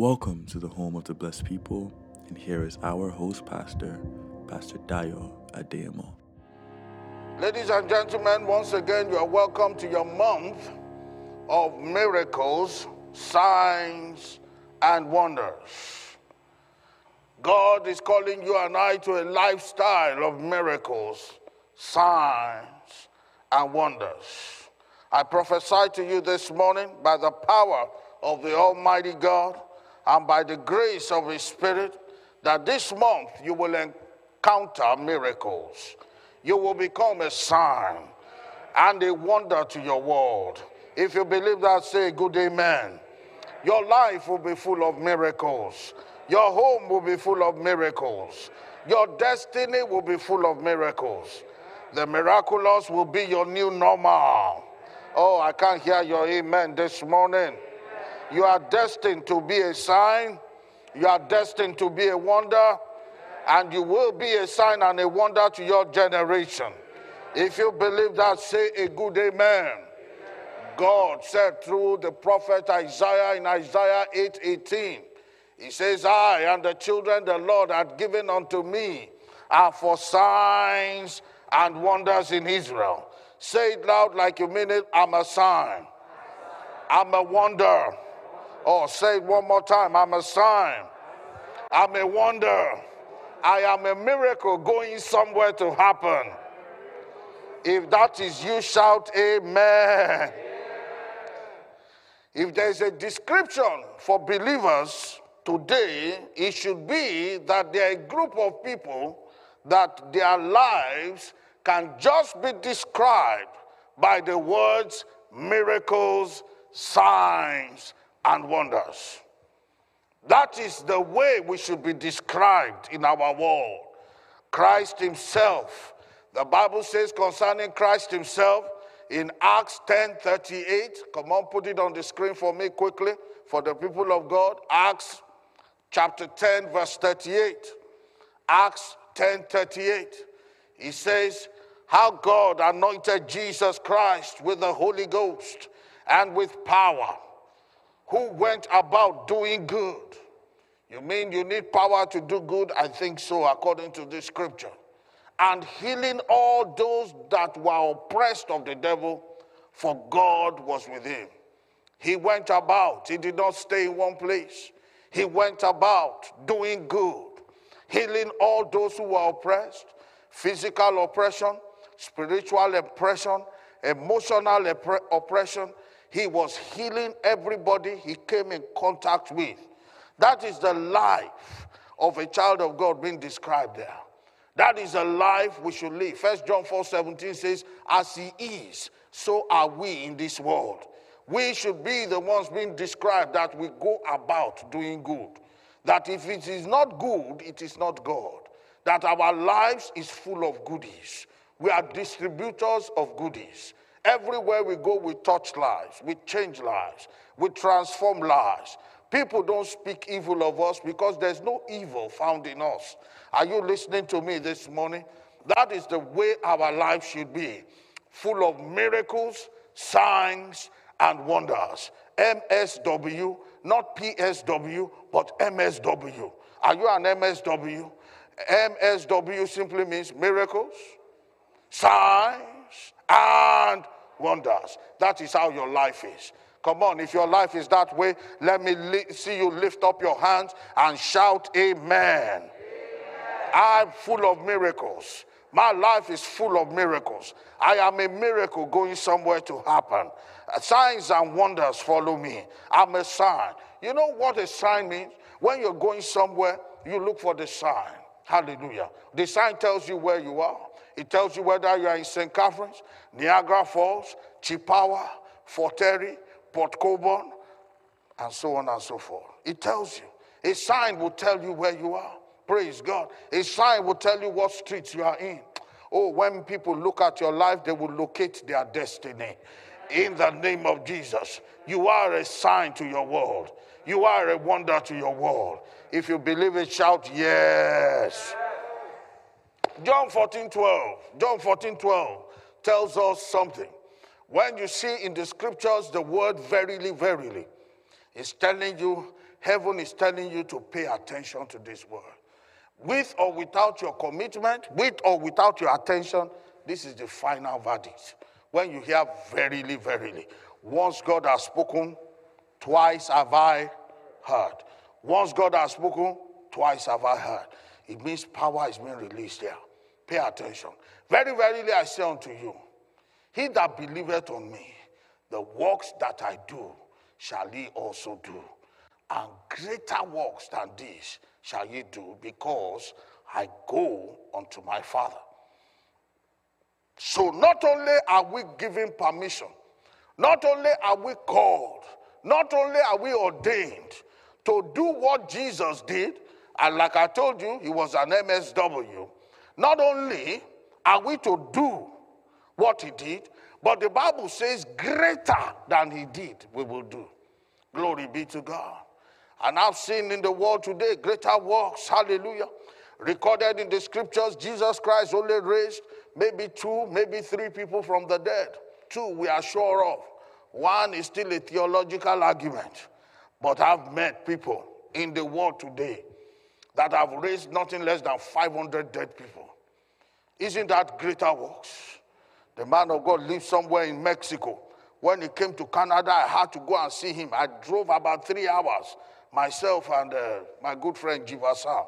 Welcome to the home of the blessed people, and here is our host pastor, Pastor Dayo Adeyemo. Ladies and gentlemen, once again, you are welcome to your month of miracles, signs, and wonders. God is calling you and I to a lifestyle of miracles, signs, and wonders. I prophesy to you this morning by the power of the Almighty God and by the grace of His Spirit that this month you will encounter miracles. You will become a sign and a wonder to your world. If you believe that, say good amen. Your life will be full of miracles. Your home will be full of miracles. Your destiny will be full of miracles. The miraculous will be your new normal. Oh, I can't hear your amen this morning. You are destined to be a sign. You are destined to be a wonder. And you will be a sign and a wonder to your generation. If you believe that, say a good amen. God said through the prophet Isaiah in Isaiah 8 He says, I and the children the Lord had given unto me are for signs and wonders in Israel. Say it loud like you mean it. I'm a sign. I'm a wonder. Oh, say it one more time. I'm a sign. I'm a wonder. I am a miracle going somewhere to happen. If that is you, shout amen. If there's a description for believers today, it should be that they're a group of people that their lives can just be described by the words miracles, signs, and wonders. That is the way we should be described in our world. Christ Himself. The Bible says concerning Christ Himself in Acts 10 38. Come on, put it on the screen for me quickly for the people of God. Acts chapter 10, verse 38. Acts 10 38. He says, How God anointed Jesus Christ with the Holy Ghost and with power who went about doing good. You mean you need power to do good? I think so, according to this scripture. And healing all those that were oppressed of the devil, for God was with him. He went about, he did not stay in one place. He went about doing good, healing all those who were oppressed, physical oppression, spiritual oppression, emotional oppression, he was healing everybody he came in contact with. That is the life of a child of God being described there. That is a life we should live. First John 4 17 says, As he is, so are we in this world. We should be the ones being described that we go about doing good. That if it is not good, it is not God. That our lives is full of goodies. We are distributors of goodies. Everywhere we go, we touch lives, we change lives, we transform lives. People don't speak evil of us because there's no evil found in us. Are you listening to me this morning? That is the way our life should be full of miracles, signs, and wonders. MSW, not PSW, but MSW. Are you an MSW? MSW simply means miracles, signs, and wonders. That is how your life is. Come on, if your life is that way, let me li- see you lift up your hands and shout, Amen. Amen. I'm full of miracles. My life is full of miracles. I am a miracle going somewhere to happen. Uh, signs and wonders follow me. I'm a sign. You know what a sign means? When you're going somewhere, you look for the sign. Hallelujah. The sign tells you where you are. It tells you whether you are in St. Catharines, Niagara Falls, Chippawa, Fort Erie, Port Colborne, and so on and so forth. It tells you. A sign will tell you where you are. Praise God. A sign will tell you what streets you are in. Oh, when people look at your life, they will locate their destiny. In the name of Jesus, you are a sign to your world. You are a wonder to your world. If you believe it, shout yes. John 14 12. John 14 12 tells us something. When you see in the scriptures the word verily, verily, it's telling you heaven is telling you to pay attention to this word. With or without your commitment, with or without your attention, this is the final verdict. When you hear verily, verily, once God has spoken, twice have I heard. Once God has spoken, twice have I heard. It means power is being released here. Pay attention. Very verily I say unto you, he that believeth on me, the works that I do shall he also do. And greater works than these shall ye do, because I go unto my Father. So not only are we given permission, not only are we called, not only are we ordained to do what Jesus did, and like I told you, he was an MSW. Not only are we to do what he did, but the Bible says, greater than he did, we will do. Glory be to God. And I've seen in the world today greater works, hallelujah. Recorded in the scriptures, Jesus Christ only raised maybe two, maybe three people from the dead. Two we are sure of. One is still a theological argument. But I've met people in the world today that have raised nothing less than 500 dead people. Isn't that greater works? The man of God lives somewhere in Mexico. When he came to Canada, I had to go and see him. I drove about three hours, myself and uh, my good friend Jivasa.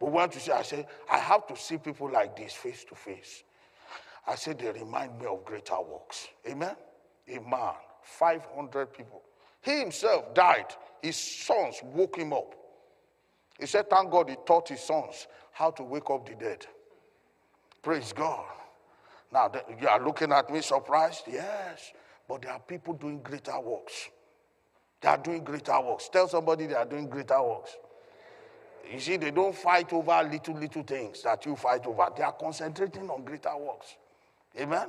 We went to see, I said, I have to see people like this face to face. I said, they remind me of greater works. Amen? A man, 500 people. He himself died. His sons woke him up. He said, Thank God he taught his sons how to wake up the dead. Praise God. Now, you are looking at me surprised? Yes. But there are people doing greater works. They are doing greater works. Tell somebody they are doing greater works. You see, they don't fight over little, little things that you fight over. They are concentrating on greater works. Amen?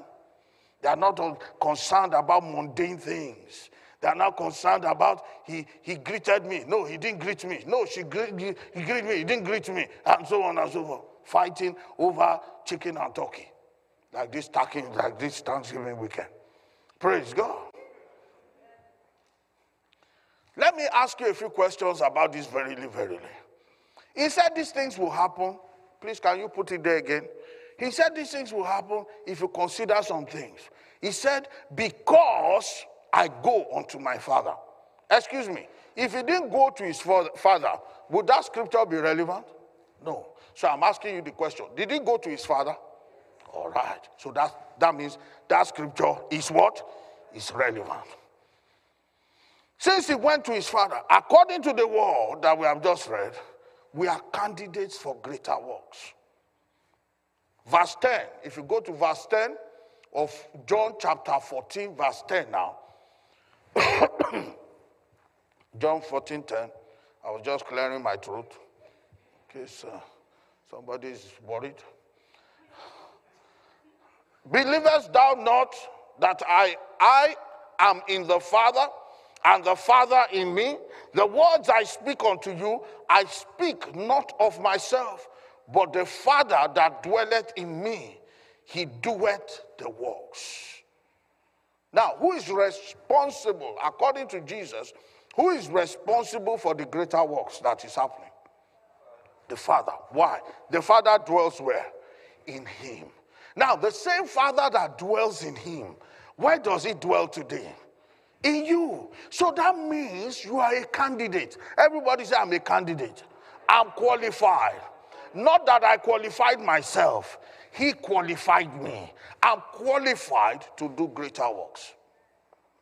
They are not concerned about mundane things. They are not concerned about he, he greeted me. No, he didn't greet me. No, she he greeted me. He didn't greet me. And so on and so forth. Fighting over chicken and turkey. Like this turkey, like this Thanksgiving weekend. Praise God. Let me ask you a few questions about this verily, verily. He said these things will happen. Please, can you put it there again? He said these things will happen if you consider some things. He said, because I go unto my father. Excuse me. If he didn't go to his father, would that scripture be relevant? No. So I'm asking you the question Did he go to his father? All right. So that, that means that scripture is what? Is relevant. Since he went to his father, according to the word that we have just read, we are candidates for greater works. Verse 10, if you go to verse 10 of John chapter 14, verse 10 now, John 14 10. I was just clearing my throat Okay, sir. uh, somebody is worried. Believest thou not that I, I am in the Father and the Father in me? The words I speak unto you, I speak not of myself, but the Father that dwelleth in me, he doeth the works. Now, who is responsible, according to Jesus, who is responsible for the greater works that is happening? The Father. Why? The Father dwells where? In Him. Now, the same Father that dwells in Him, where does He dwell today? In you. So that means you are a candidate. Everybody say, I'm a candidate. I'm qualified. Not that I qualified myself, he qualified me. I'm qualified to do greater works.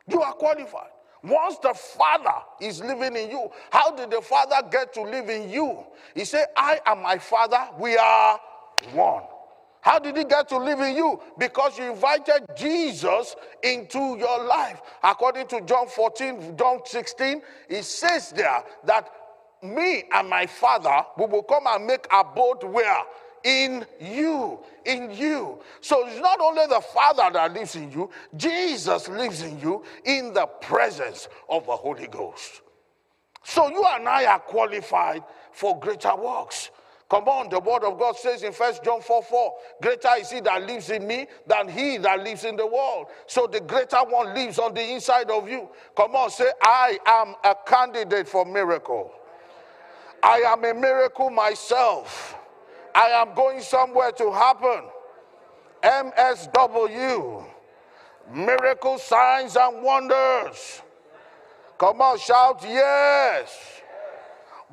You are qualified. Once the Father is living in you, how did the Father get to live in you? He said, I and my Father, we are one. How did he get to live in you? Because you invited Jesus into your life. According to John 14, John 16, it says there that me and my Father we will come and make abode where? In you. In you. So it's not only the Father that lives in you, Jesus lives in you in the presence of the Holy Ghost. So you and I are qualified for greater works. Come on, the word of God says in First John 4 4, greater is he that lives in me than he that lives in the world. So the greater one lives on the inside of you. Come on, say, I am a candidate for miracle. I am a miracle myself. I am going somewhere to happen. MSW, miracle signs and wonders. Come on, shout yes.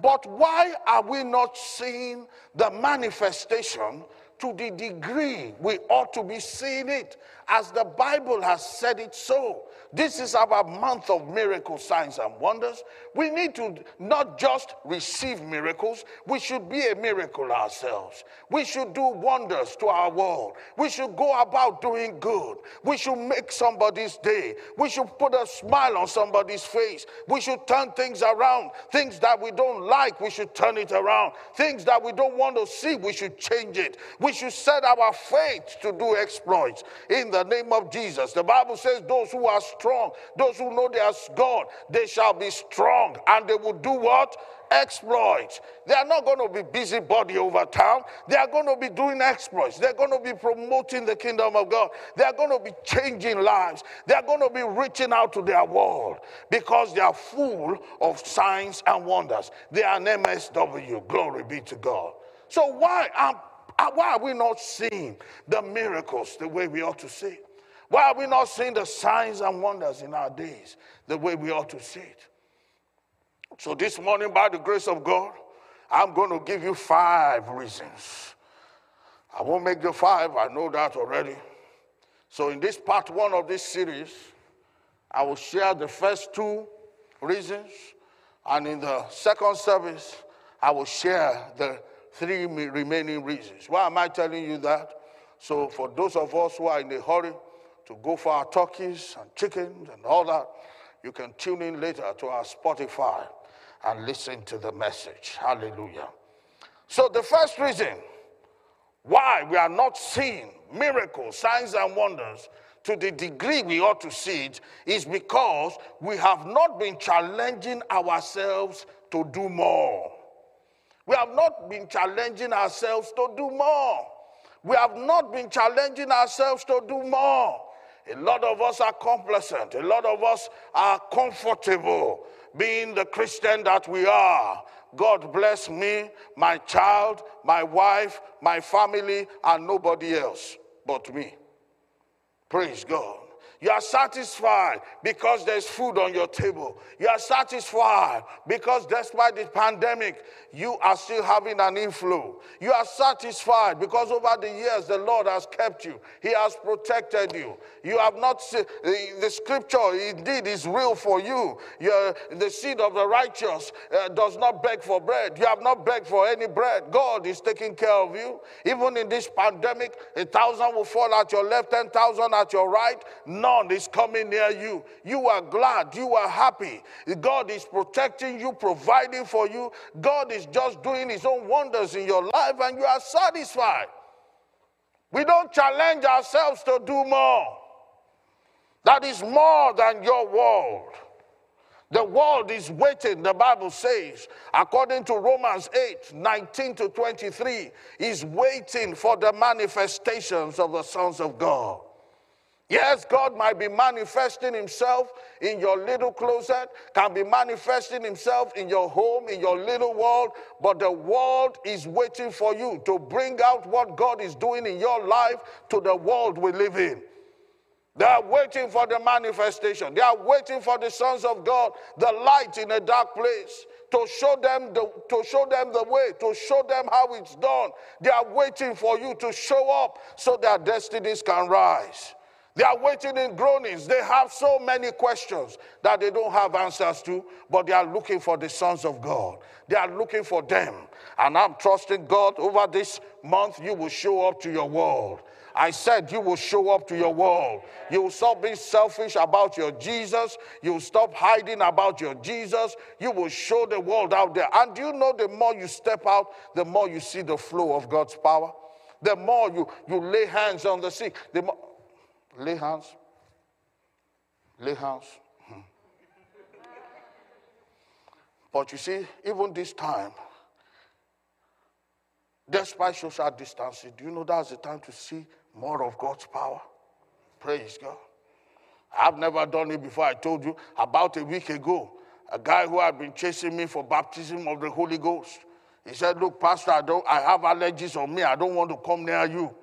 But why are we not seeing the manifestation to the degree we ought to be seeing it as the Bible has said it so? This is our month of miracle signs and wonders. We need to not just receive miracles, we should be a miracle ourselves. We should do wonders to our world. We should go about doing good. We should make somebody's day. We should put a smile on somebody's face. We should turn things around. Things that we don't like, we should turn it around. Things that we don't want to see, we should change it. We should set our faith to do exploits in the name of Jesus. The Bible says, Those who are strong, those who know their God, they shall be strong and they will do what? Exploits. They are not going to be busybody over town. They are going to be doing exploits. They're going to be promoting the kingdom of God. They are going to be changing lives. They are going to be reaching out to their world because they are full of signs and wonders. They are an MSW. Glory be to God. So why am why are we not seeing the miracles the way we ought to see? Why are we not seeing the signs and wonders in our days the way we ought to see it? So, this morning, by the grace of God, I'm going to give you five reasons. I won't make the five, I know that already. So, in this part one of this series, I will share the first two reasons, and in the second service, I will share the three remaining reasons. Why am I telling you that? So, for those of us who are in a hurry to go for our turkeys and chickens and all that, you can tune in later to our Spotify and listen to the message. Hallelujah. So, the first reason why we are not seeing miracles, signs, and wonders to the degree we ought to see it is because we have not been challenging ourselves to do more. We have not been challenging ourselves to do more. We have not been challenging ourselves to do more. A lot of us are complacent. A lot of us are comfortable being the Christian that we are. God bless me, my child, my wife, my family, and nobody else but me. Praise God. You are satisfied because there's food on your table. You are satisfied because despite the pandemic, you are still having an inflow. You are satisfied because over the years, the Lord has kept you, He has protected you. You have not seen the scripture, indeed, is real for you. The seed of the righteous uh, does not beg for bread. You have not begged for any bread. God is taking care of you. Even in this pandemic, a thousand will fall at your left, ten thousand at your right. None none is coming near you. You are glad, you are happy. God is protecting you, providing for you. God is just doing his own wonders in your life, and you are satisfied. We don't challenge ourselves to do more. That is more than your world. The world is waiting, the Bible says, according to Romans 8 19 to 23, is waiting for the manifestations of the sons of God. Yes, God might be manifesting himself in your little closet, can be manifesting himself in your home, in your little world, but the world is waiting for you to bring out what God is doing in your life to the world we live in. They are waiting for the manifestation. They are waiting for the sons of God, the light in a dark place, to show them the, to show them the way, to show them how it's done. They are waiting for you to show up so their destinies can rise. They are waiting in groanings. They have so many questions that they don't have answers to, but they are looking for the sons of God. They are looking for them. And I'm trusting God over this month, you will show up to your world. I said you will show up to your world. You will stop being selfish about your Jesus. You will stop hiding about your Jesus. You will show the world out there. And do you know the more you step out, the more you see the flow of God's power? The more you, you lay hands on the sick, the more Lay hands. Lay hands. But you see, even this time, despite social distancing. Do you know that's the time to see more of God's power? Praise God. I've never done it before. I told you about a week ago, a guy who had been chasing me for baptism of the Holy Ghost. He said, Look, Pastor, I, don't, I have allergies on me. I don't want to come near you.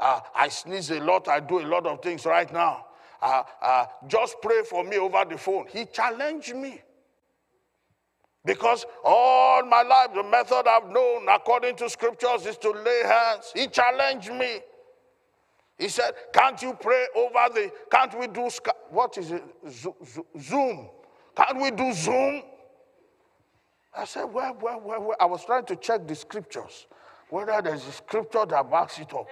Uh, I sneeze a lot. I do a lot of things right now. Uh, uh, just pray for me over the phone. He challenged me. Because all my life, the method I've known according to scriptures is to lay hands. He challenged me. He said, Can't you pray over the, can't we do, what is it? Zoom. Can't we do Zoom? I said, well, well, well, well. I was trying to check the scriptures, whether there's a scripture that backs it up.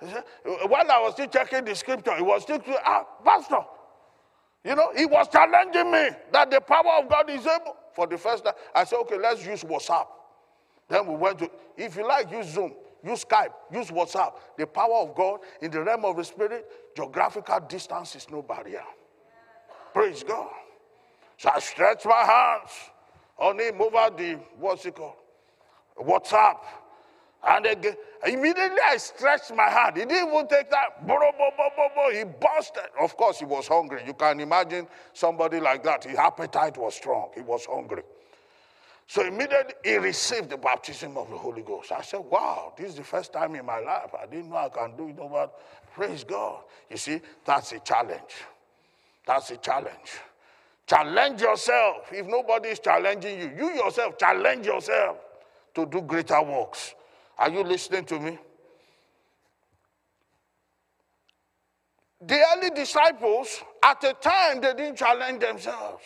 While I was still checking the scripture, he was still, ah, Pastor, you know, he was challenging me that the power of God is able. For the first time, I said, okay, let's use WhatsApp. Then we went to, if you like, use Zoom, use Skype, use WhatsApp. The power of God in the realm of the spirit, geographical distance is no barrier. Praise God. So I stretched my hands on him over the, what's it called? WhatsApp. And again, immediately I stretched my hand. He didn't even take that. He busted. Of course, he was hungry. You can imagine somebody like that. His appetite was strong. He was hungry. So immediately he received the baptism of the Holy Ghost. I said, Wow, this is the first time in my life. I didn't know I can do it. But praise God. You see, that's a challenge. That's a challenge. Challenge yourself. If nobody is challenging you, you yourself challenge yourself to do greater works. Are you listening to me? The early disciples, at the time, they didn't challenge themselves.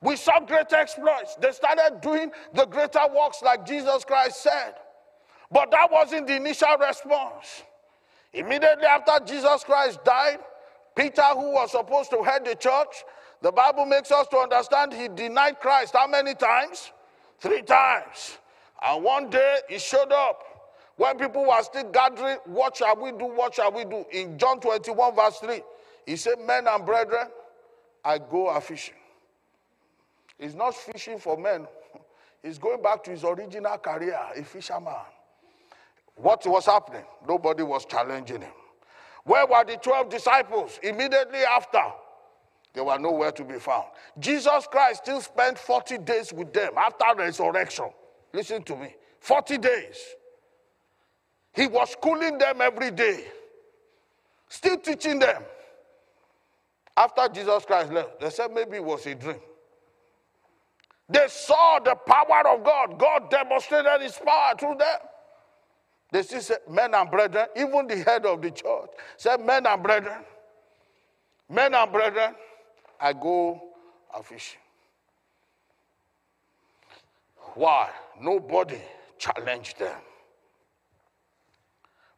We saw great exploits. They started doing the greater works like Jesus Christ said. But that wasn't the initial response. Immediately after Jesus Christ died, Peter, who was supposed to head the church, the Bible makes us to understand he denied Christ how many times? Three times. And one day he showed up when people were still gathering. What shall we do? What shall we do? In John 21, verse 3, he said, Men and brethren, I go a fishing. He's not fishing for men, he's going back to his original career, a fisherman. What was happening? Nobody was challenging him. Where were the 12 disciples immediately after? They were nowhere to be found. Jesus Christ still spent 40 days with them after resurrection. Listen to me 40 days. He was schooling them every day, still teaching them. After Jesus Christ left, they said maybe it was a dream. They saw the power of God. God demonstrated his power through them. They still said, Men and brethren, even the head of the church said, Men and brethren, men and brethren, I go a fishing. Why? Nobody challenged them.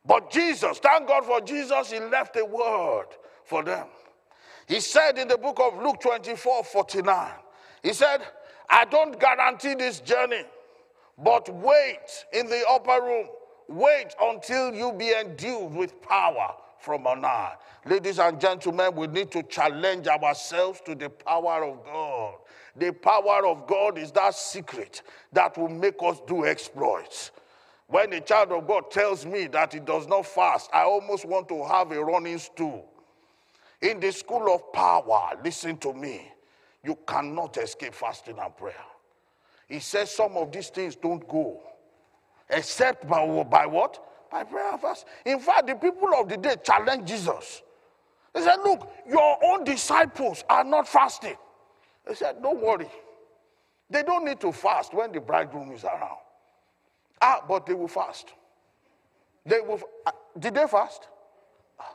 But Jesus, thank God for Jesus, He left a word for them. He said in the book of Luke 24 49, He said, I don't guarantee this journey, but wait in the upper room. Wait until you be endued with power from on high. Ladies and gentlemen, we need to challenge ourselves to the power of God. The power of God is that secret that will make us do exploits. When a child of God tells me that he does not fast, I almost want to have a running stool. In the school of power, listen to me, you cannot escape fasting and prayer. He says some of these things don't go, except by, by what? by prayer and fast. In fact, the people of the day challenged Jesus. They said, Look, your own disciples are not fasting. They said, Don't worry. They don't need to fast when the bridegroom is around. Ah, but they will fast. They will. Uh, did they fast? Ah.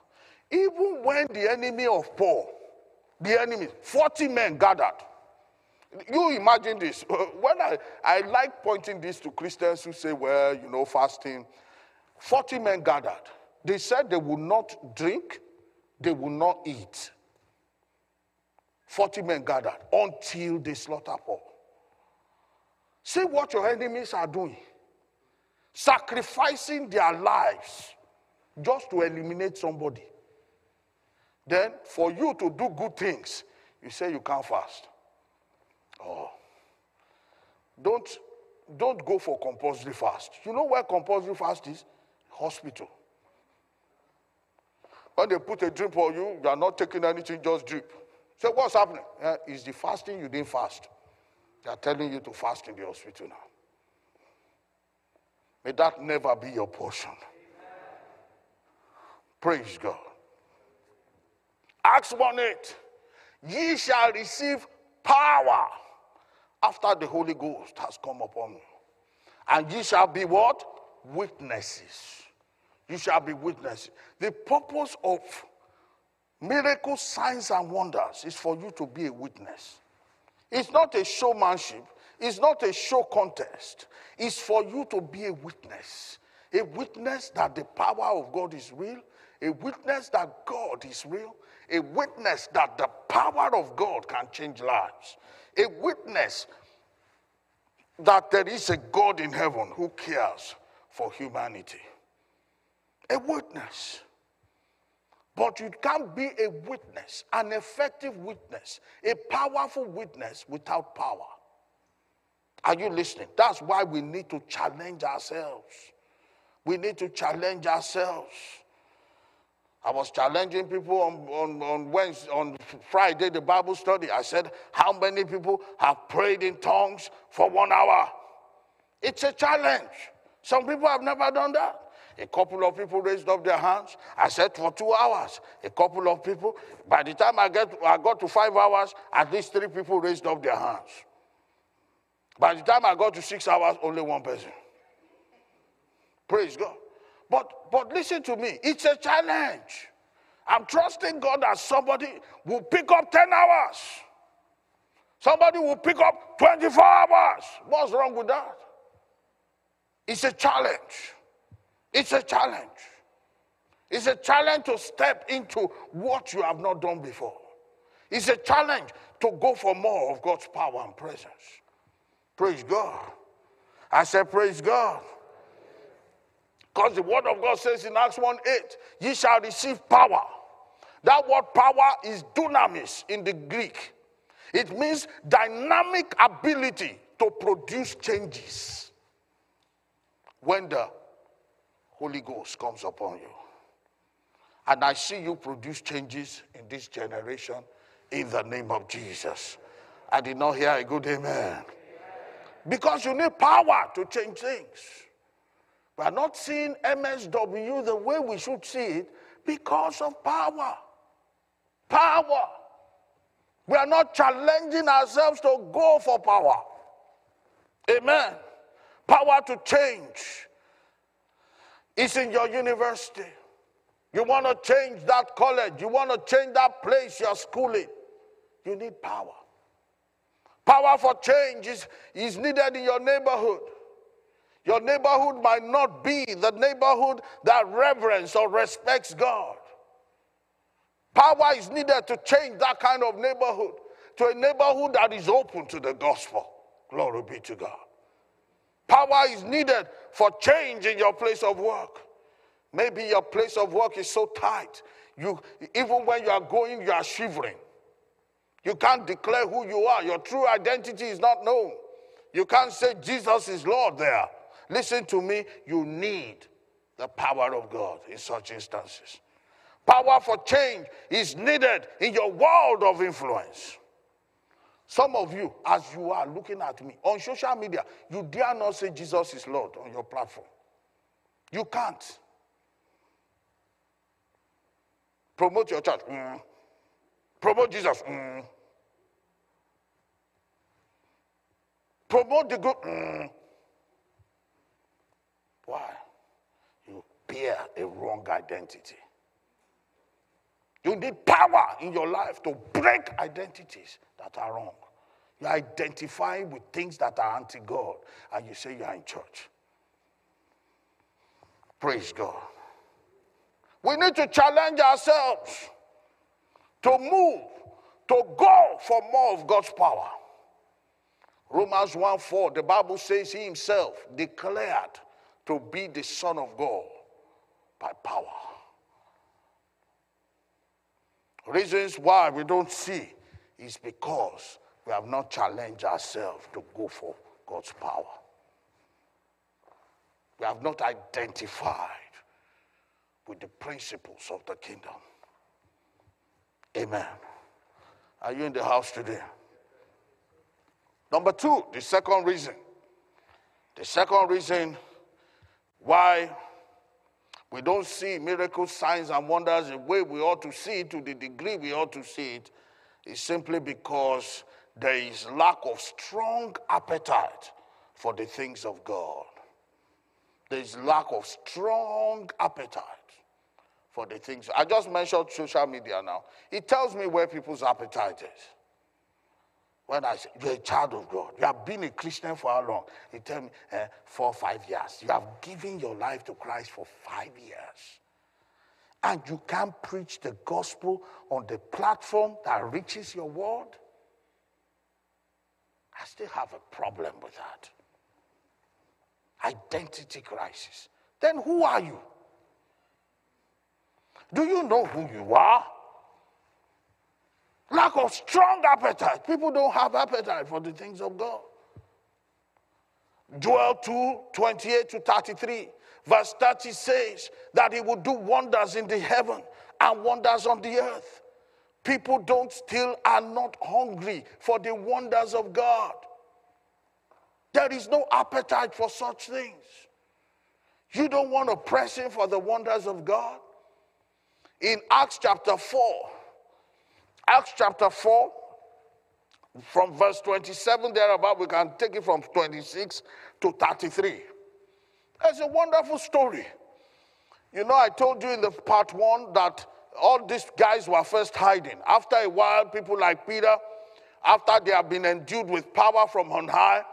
Even when the enemy of Paul, the enemy, 40 men gathered. You imagine this. When I, I like pointing this to Christians who say, well, you know, fasting, 40 men gathered. They said they would not drink, they would not eat. 40 men gathered until they slaughter Paul. See what your enemies are doing sacrificing their lives just to eliminate somebody. Then, for you to do good things, you say you can't fast. Oh. Don't don't go for compulsory fast. You know where compulsory fast is? Hospital. When they put a drip on you, you are not taking anything, just drip. So what's happening? Uh, is the fasting you didn't fast. They are telling you to fast in the hospital now. May that never be your portion. Praise God. Acts 1 8. Ye shall receive power after the Holy Ghost has come upon you. And ye shall be what? Witnesses. You shall be witnesses. The purpose of miracles, signs, and wonders is for you to be a witness. It's not a showmanship, it's not a show contest. It's for you to be a witness. A witness that the power of God is real, a witness that God is real, a witness that the power of God can change lives, a witness that there is a God in heaven who cares for humanity. A witness. But you can't be a witness, an effective witness, a powerful witness without power. Are you listening? That's why we need to challenge ourselves. We need to challenge ourselves. I was challenging people on, on, on Wednesday, on Friday, the Bible study. I said, How many people have prayed in tongues for one hour? It's a challenge. Some people have never done that. A couple of people raised up their hands. I said for two hours. A couple of people. By the time I get I got to five hours, at least three people raised up their hands. By the time I got to six hours, only one person. Praise God. But but listen to me, it's a challenge. I'm trusting God that somebody will pick up 10 hours. Somebody will pick up 24 hours. What's wrong with that? It's a challenge. It's a challenge. It's a challenge to step into what you have not done before. It's a challenge to go for more of God's power and presence. Praise God. I said, Praise God. Because the word of God says in Acts 1 8, ye shall receive power. That word power is dunamis in the Greek. It means dynamic ability to produce changes when the Holy Ghost comes upon you. And I see you produce changes in this generation in the name of Jesus. I did not hear a good amen. Because you need power to change things. We are not seeing MSW the way we should see it because of power. Power. We are not challenging ourselves to go for power. Amen. Power to change is in your university. You want to change that college, you want to change that place you're schooling. You need power. Power for change is, is needed in your neighborhood. Your neighborhood might not be the neighborhood that reverence or respects God. Power is needed to change that kind of neighborhood to a neighborhood that is open to the gospel. Glory be to God. Power is needed for change in your place of work. Maybe your place of work is so tight. You, even when you are going, you are shivering. You can't declare who you are. Your true identity is not known. You can't say Jesus is Lord there. Listen to me, you need the power of God in such instances. Power for change is needed in your world of influence. Some of you, as you are looking at me on social media, you dare not say Jesus is Lord on your platform. You can't. Promote your church. Mm. Promote Jesus. Mm. Promote the group. Mm. Why? You bear a wrong identity. You need power in your life to break identities that are wrong. You identify with things that are anti God, and you say you are in church. Praise God. We need to challenge ourselves to move, to go for more of God's power. Romans 1 4, the Bible says he himself declared to be the Son of God by power. Reasons why we don't see is because we have not challenged ourselves to go for God's power. We have not identified with the principles of the kingdom. Amen. Are you in the house today? Number two, the second reason. The second reason why we don't see miracles, signs, and wonders the way we ought to see it, to the degree we ought to see it, is simply because there is lack of strong appetite for the things of God. There is lack of strong appetite for the things. I just mentioned social media now. It tells me where people's appetite is. When I say, you're a child of God, you have been a Christian for how long? You tell me, eh, four five years. You have given your life to Christ for five years. And you can't preach the gospel on the platform that reaches your world? I still have a problem with that. Identity crisis. Then who are you? Do you know who you are? Lack of strong appetite. People don't have appetite for the things of God. Joel 2 28 to 33, verse 30 says that he will do wonders in the heaven and wonders on the earth. People don't still are not hungry for the wonders of God. There is no appetite for such things. You don't want to press in for the wonders of God. In Acts chapter 4, Acts chapter 4, from verse 27 thereabout, we can take it from 26 to 33. It's a wonderful story. You know, I told you in the part one that all these guys were first hiding. After a while, people like Peter, after they have been endued with power from on high,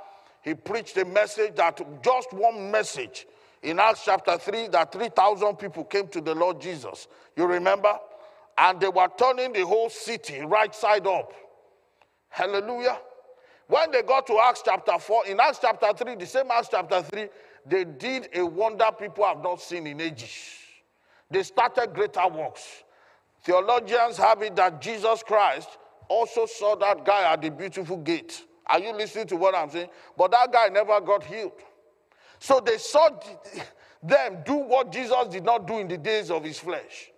he preached a message that just one message in Acts chapter 3 that 3,000 people came to the Lord Jesus. You remember? And they were turning the whole city right side up. Hallelujah. When they got to Acts chapter 4, in Acts chapter 3, the same Acts chapter 3, they did a wonder people have not seen in ages. They started greater works. Theologians have it that Jesus Christ also saw that guy at the beautiful gate. Are you listening to what I'm saying? But that guy never got healed. So they saw them do what Jesus did not do in the days of his flesh.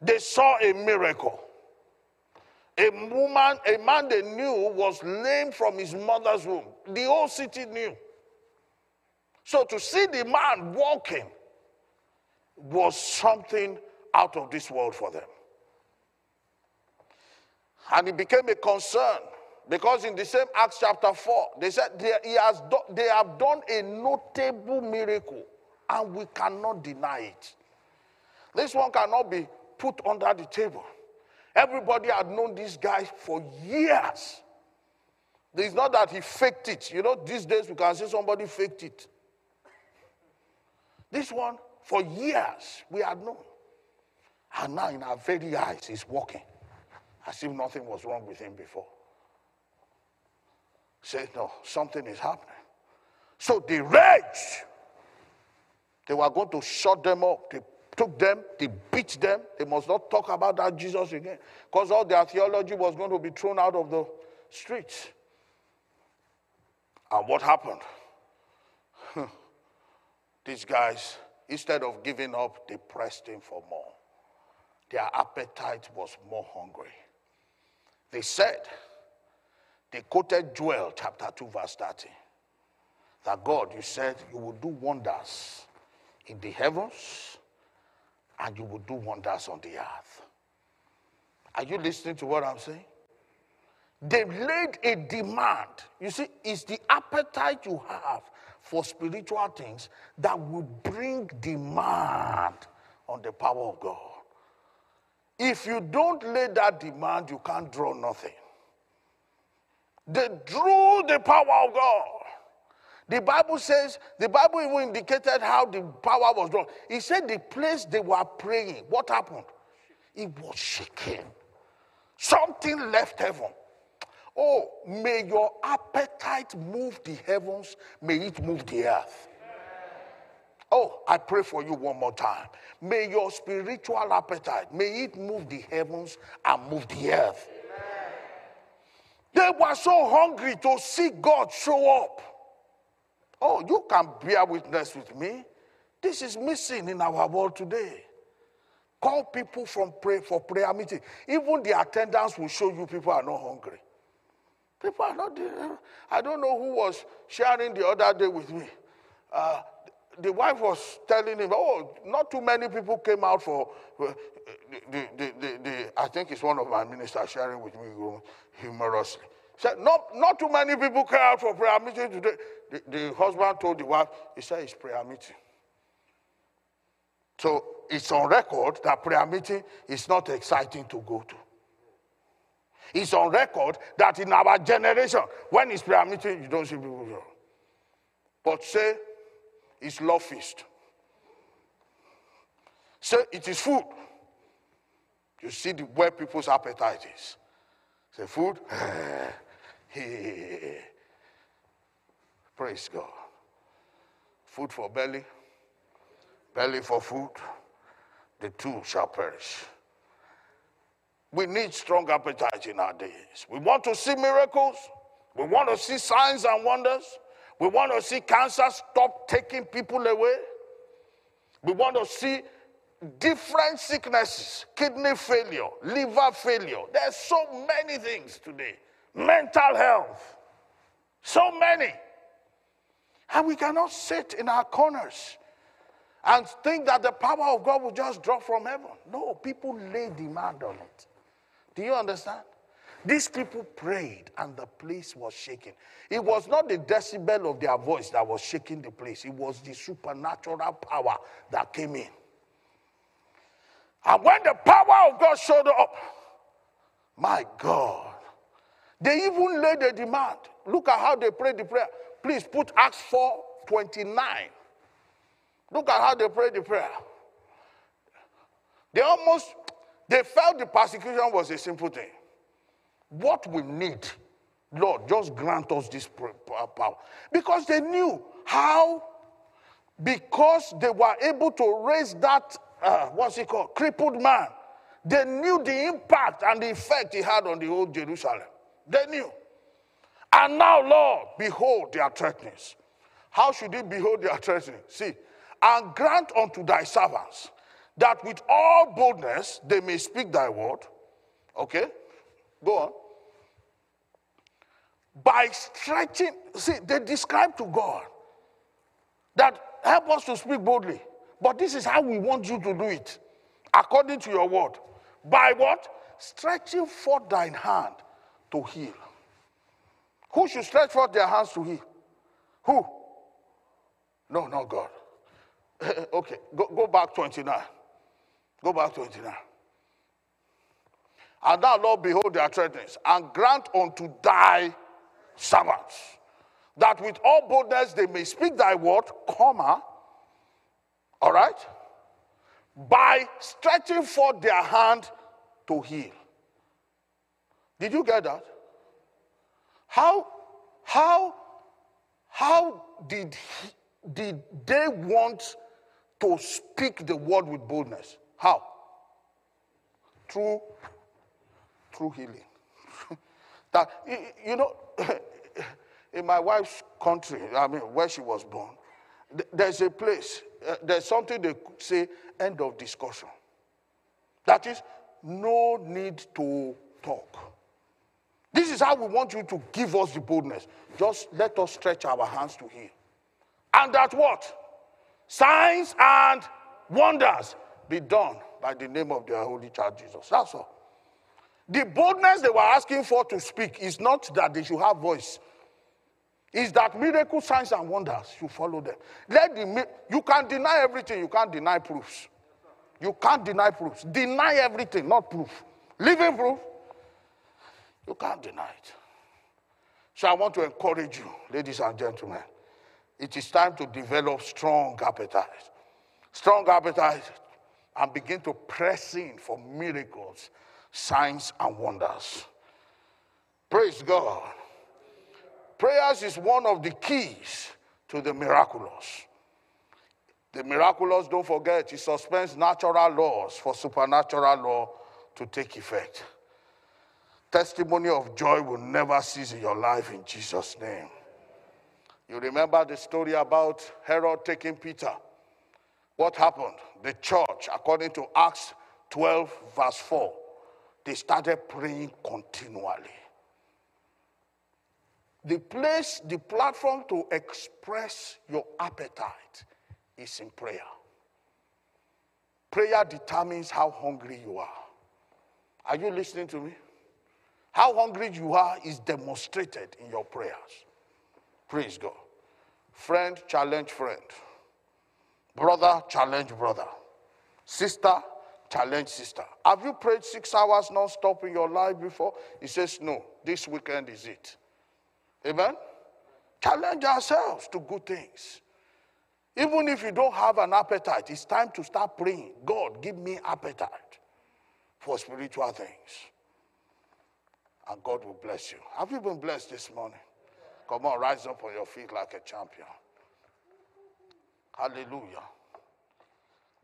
They saw a miracle. A woman, a man they knew was lame from his mother's womb. The whole city knew. So to see the man walking was something out of this world for them. And it became a concern because in the same Acts chapter 4, they said they, he has do, they have done a notable miracle and we cannot deny it. This one cannot be put under the table. Everybody had known this guy for years. It's not that he faked it. You know, these days we can say somebody faked it. This one, for years, we had known. And now in our very eyes, he's walking as if nothing was wrong with him before. Say, no, something is happening. So they raged. They were going to shut them up. They took them, they beat them. They must not talk about that Jesus again. Because all their theology was going to be thrown out of the streets. And what happened? These guys, instead of giving up, they pressed him for more. Their appetite was more hungry. They said, they quoted Joel chapter 2, verse 30. That God, you said you will do wonders in the heavens and you will do wonders on the earth. Are you listening to what I'm saying? They laid a demand. You see, it's the appetite you have for spiritual things that will bring demand on the power of God. If you don't lay that demand, you can't draw nothing. They drew the power of God. The Bible says, the Bible even indicated how the power was drawn. He said the place they were praying, what happened? It was shaking. Something left heaven. Oh, may your appetite move the heavens, may it move the earth. Oh, I pray for you one more time. May your spiritual appetite, may it move the heavens and move the earth. They were so hungry to see God show up. Oh, you can bear witness with me. This is missing in our world today. Call people from pray for prayer meeting. Even the attendance will show you people are not hungry. People are not. I don't know who was sharing the other day with me. Uh, the wife was telling him, "Oh, not too many people came out for uh, the, the, the, the, I think it's one of my ministers sharing with me humorously. Said, not, not too many people came out for prayer meeting today. The, the husband told the wife, he said it's prayer meeting. So it's on record that prayer meeting is not exciting to go to. It's on record that in our generation, when it's prayer meeting, you don't see people. But say it's love feast. Say it is food. You see the, where people's appetite is. Say food. Praise God. Food for belly, belly for food. The two shall perish. We need strong appetite in our days. We want to see miracles. We want to see signs and wonders. We want to see cancer stop taking people away. We want to see different sicknesses, kidney failure, liver failure. There's so many things today. Mental health. So many. And we cannot sit in our corners and think that the power of God will just drop from heaven. No, people lay demand on it. Do you understand? These people prayed and the place was shaking. It was not the decibel of their voice that was shaking the place, it was the supernatural power that came in. And when the power of God showed up, my God, they even laid a demand. Look at how they prayed the prayer. Please put Acts 4 29. Look at how they prayed the prayer. They almost they felt the persecution was a simple thing. What we need, Lord, just grant us this power. Because they knew how, because they were able to raise that, uh, what's it called, crippled man, they knew the impact and the effect he had on the whole Jerusalem. They knew. And now, Lord, behold their threatenings. How should he behold their threatenings? See, and grant unto thy servants that with all boldness they may speak thy word. Okay? Go on. By stretching, see, they describe to God that help us to speak boldly. But this is how we want you to do it, according to your word. By what? Stretching forth thine hand to heal. Who should stretch forth their hands to heal? Who? No, not God. okay, go, go back 29. Go back 29. And thou, Lord, behold their threatenings, and grant unto thy servants that with all boldness they may speak thy word, comma, all right, by stretching forth their hand to heal. Did you get that? How, how, how did, did they want to speak the word with boldness? How? Through, through healing. that, you know, in my wife's country, I mean, where she was born, there's a place, uh, there's something they say, end of discussion. That is, no need to talk. This is how we want you to give us the boldness. Just let us stretch our hands to Him. And that what? Signs and wonders be done by the name of their holy child Jesus. That's all. The boldness they were asking for to speak is not that they should have voice. Is that miracle signs and wonders should follow them. Let the you can deny everything, you can't deny proofs. You can't deny proofs. Deny everything, not proof. Living proof, you can't deny it. So I want to encourage you, ladies and gentlemen. It is time to develop strong appetite. Strong appetite and begin to press in for miracles, signs, and wonders. Praise God. Prayers is one of the keys to the miraculous. The miraculous, don't forget, it suspends natural laws for supernatural law to take effect. Testimony of joy will never cease in your life in Jesus' name. You remember the story about Herod taking Peter. What happened? The church, according to Acts 12, verse 4, they started praying continually. The place, the platform to express your appetite is in prayer. Prayer determines how hungry you are. Are you listening to me? How hungry you are is demonstrated in your prayers. Praise God. Friend, challenge friend. Brother, challenge brother. Sister, challenge sister. Have you prayed six hours non-stop in your life before? He says, no, this weekend is it. Amen? Challenge ourselves to good things. Even if you don't have an appetite, it's time to start praying. God, give me appetite for spiritual things. And God will bless you. Have you been blessed this morning? Come on, rise up on your feet like a champion. Hallelujah.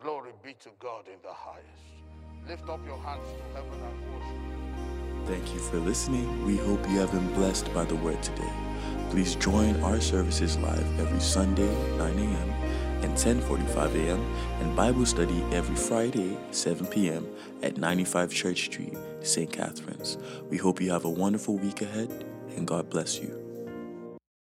Glory be to God in the highest. Lift up your hands to heaven and worship. Thank you for listening. We hope you have been blessed by the word today. Please join our services live every Sunday, 9 a.m. and 10:45 a.m. and Bible study every Friday, 7 p.m. at 95 Church Street, St. Catharines. We hope you have a wonderful week ahead and God bless you.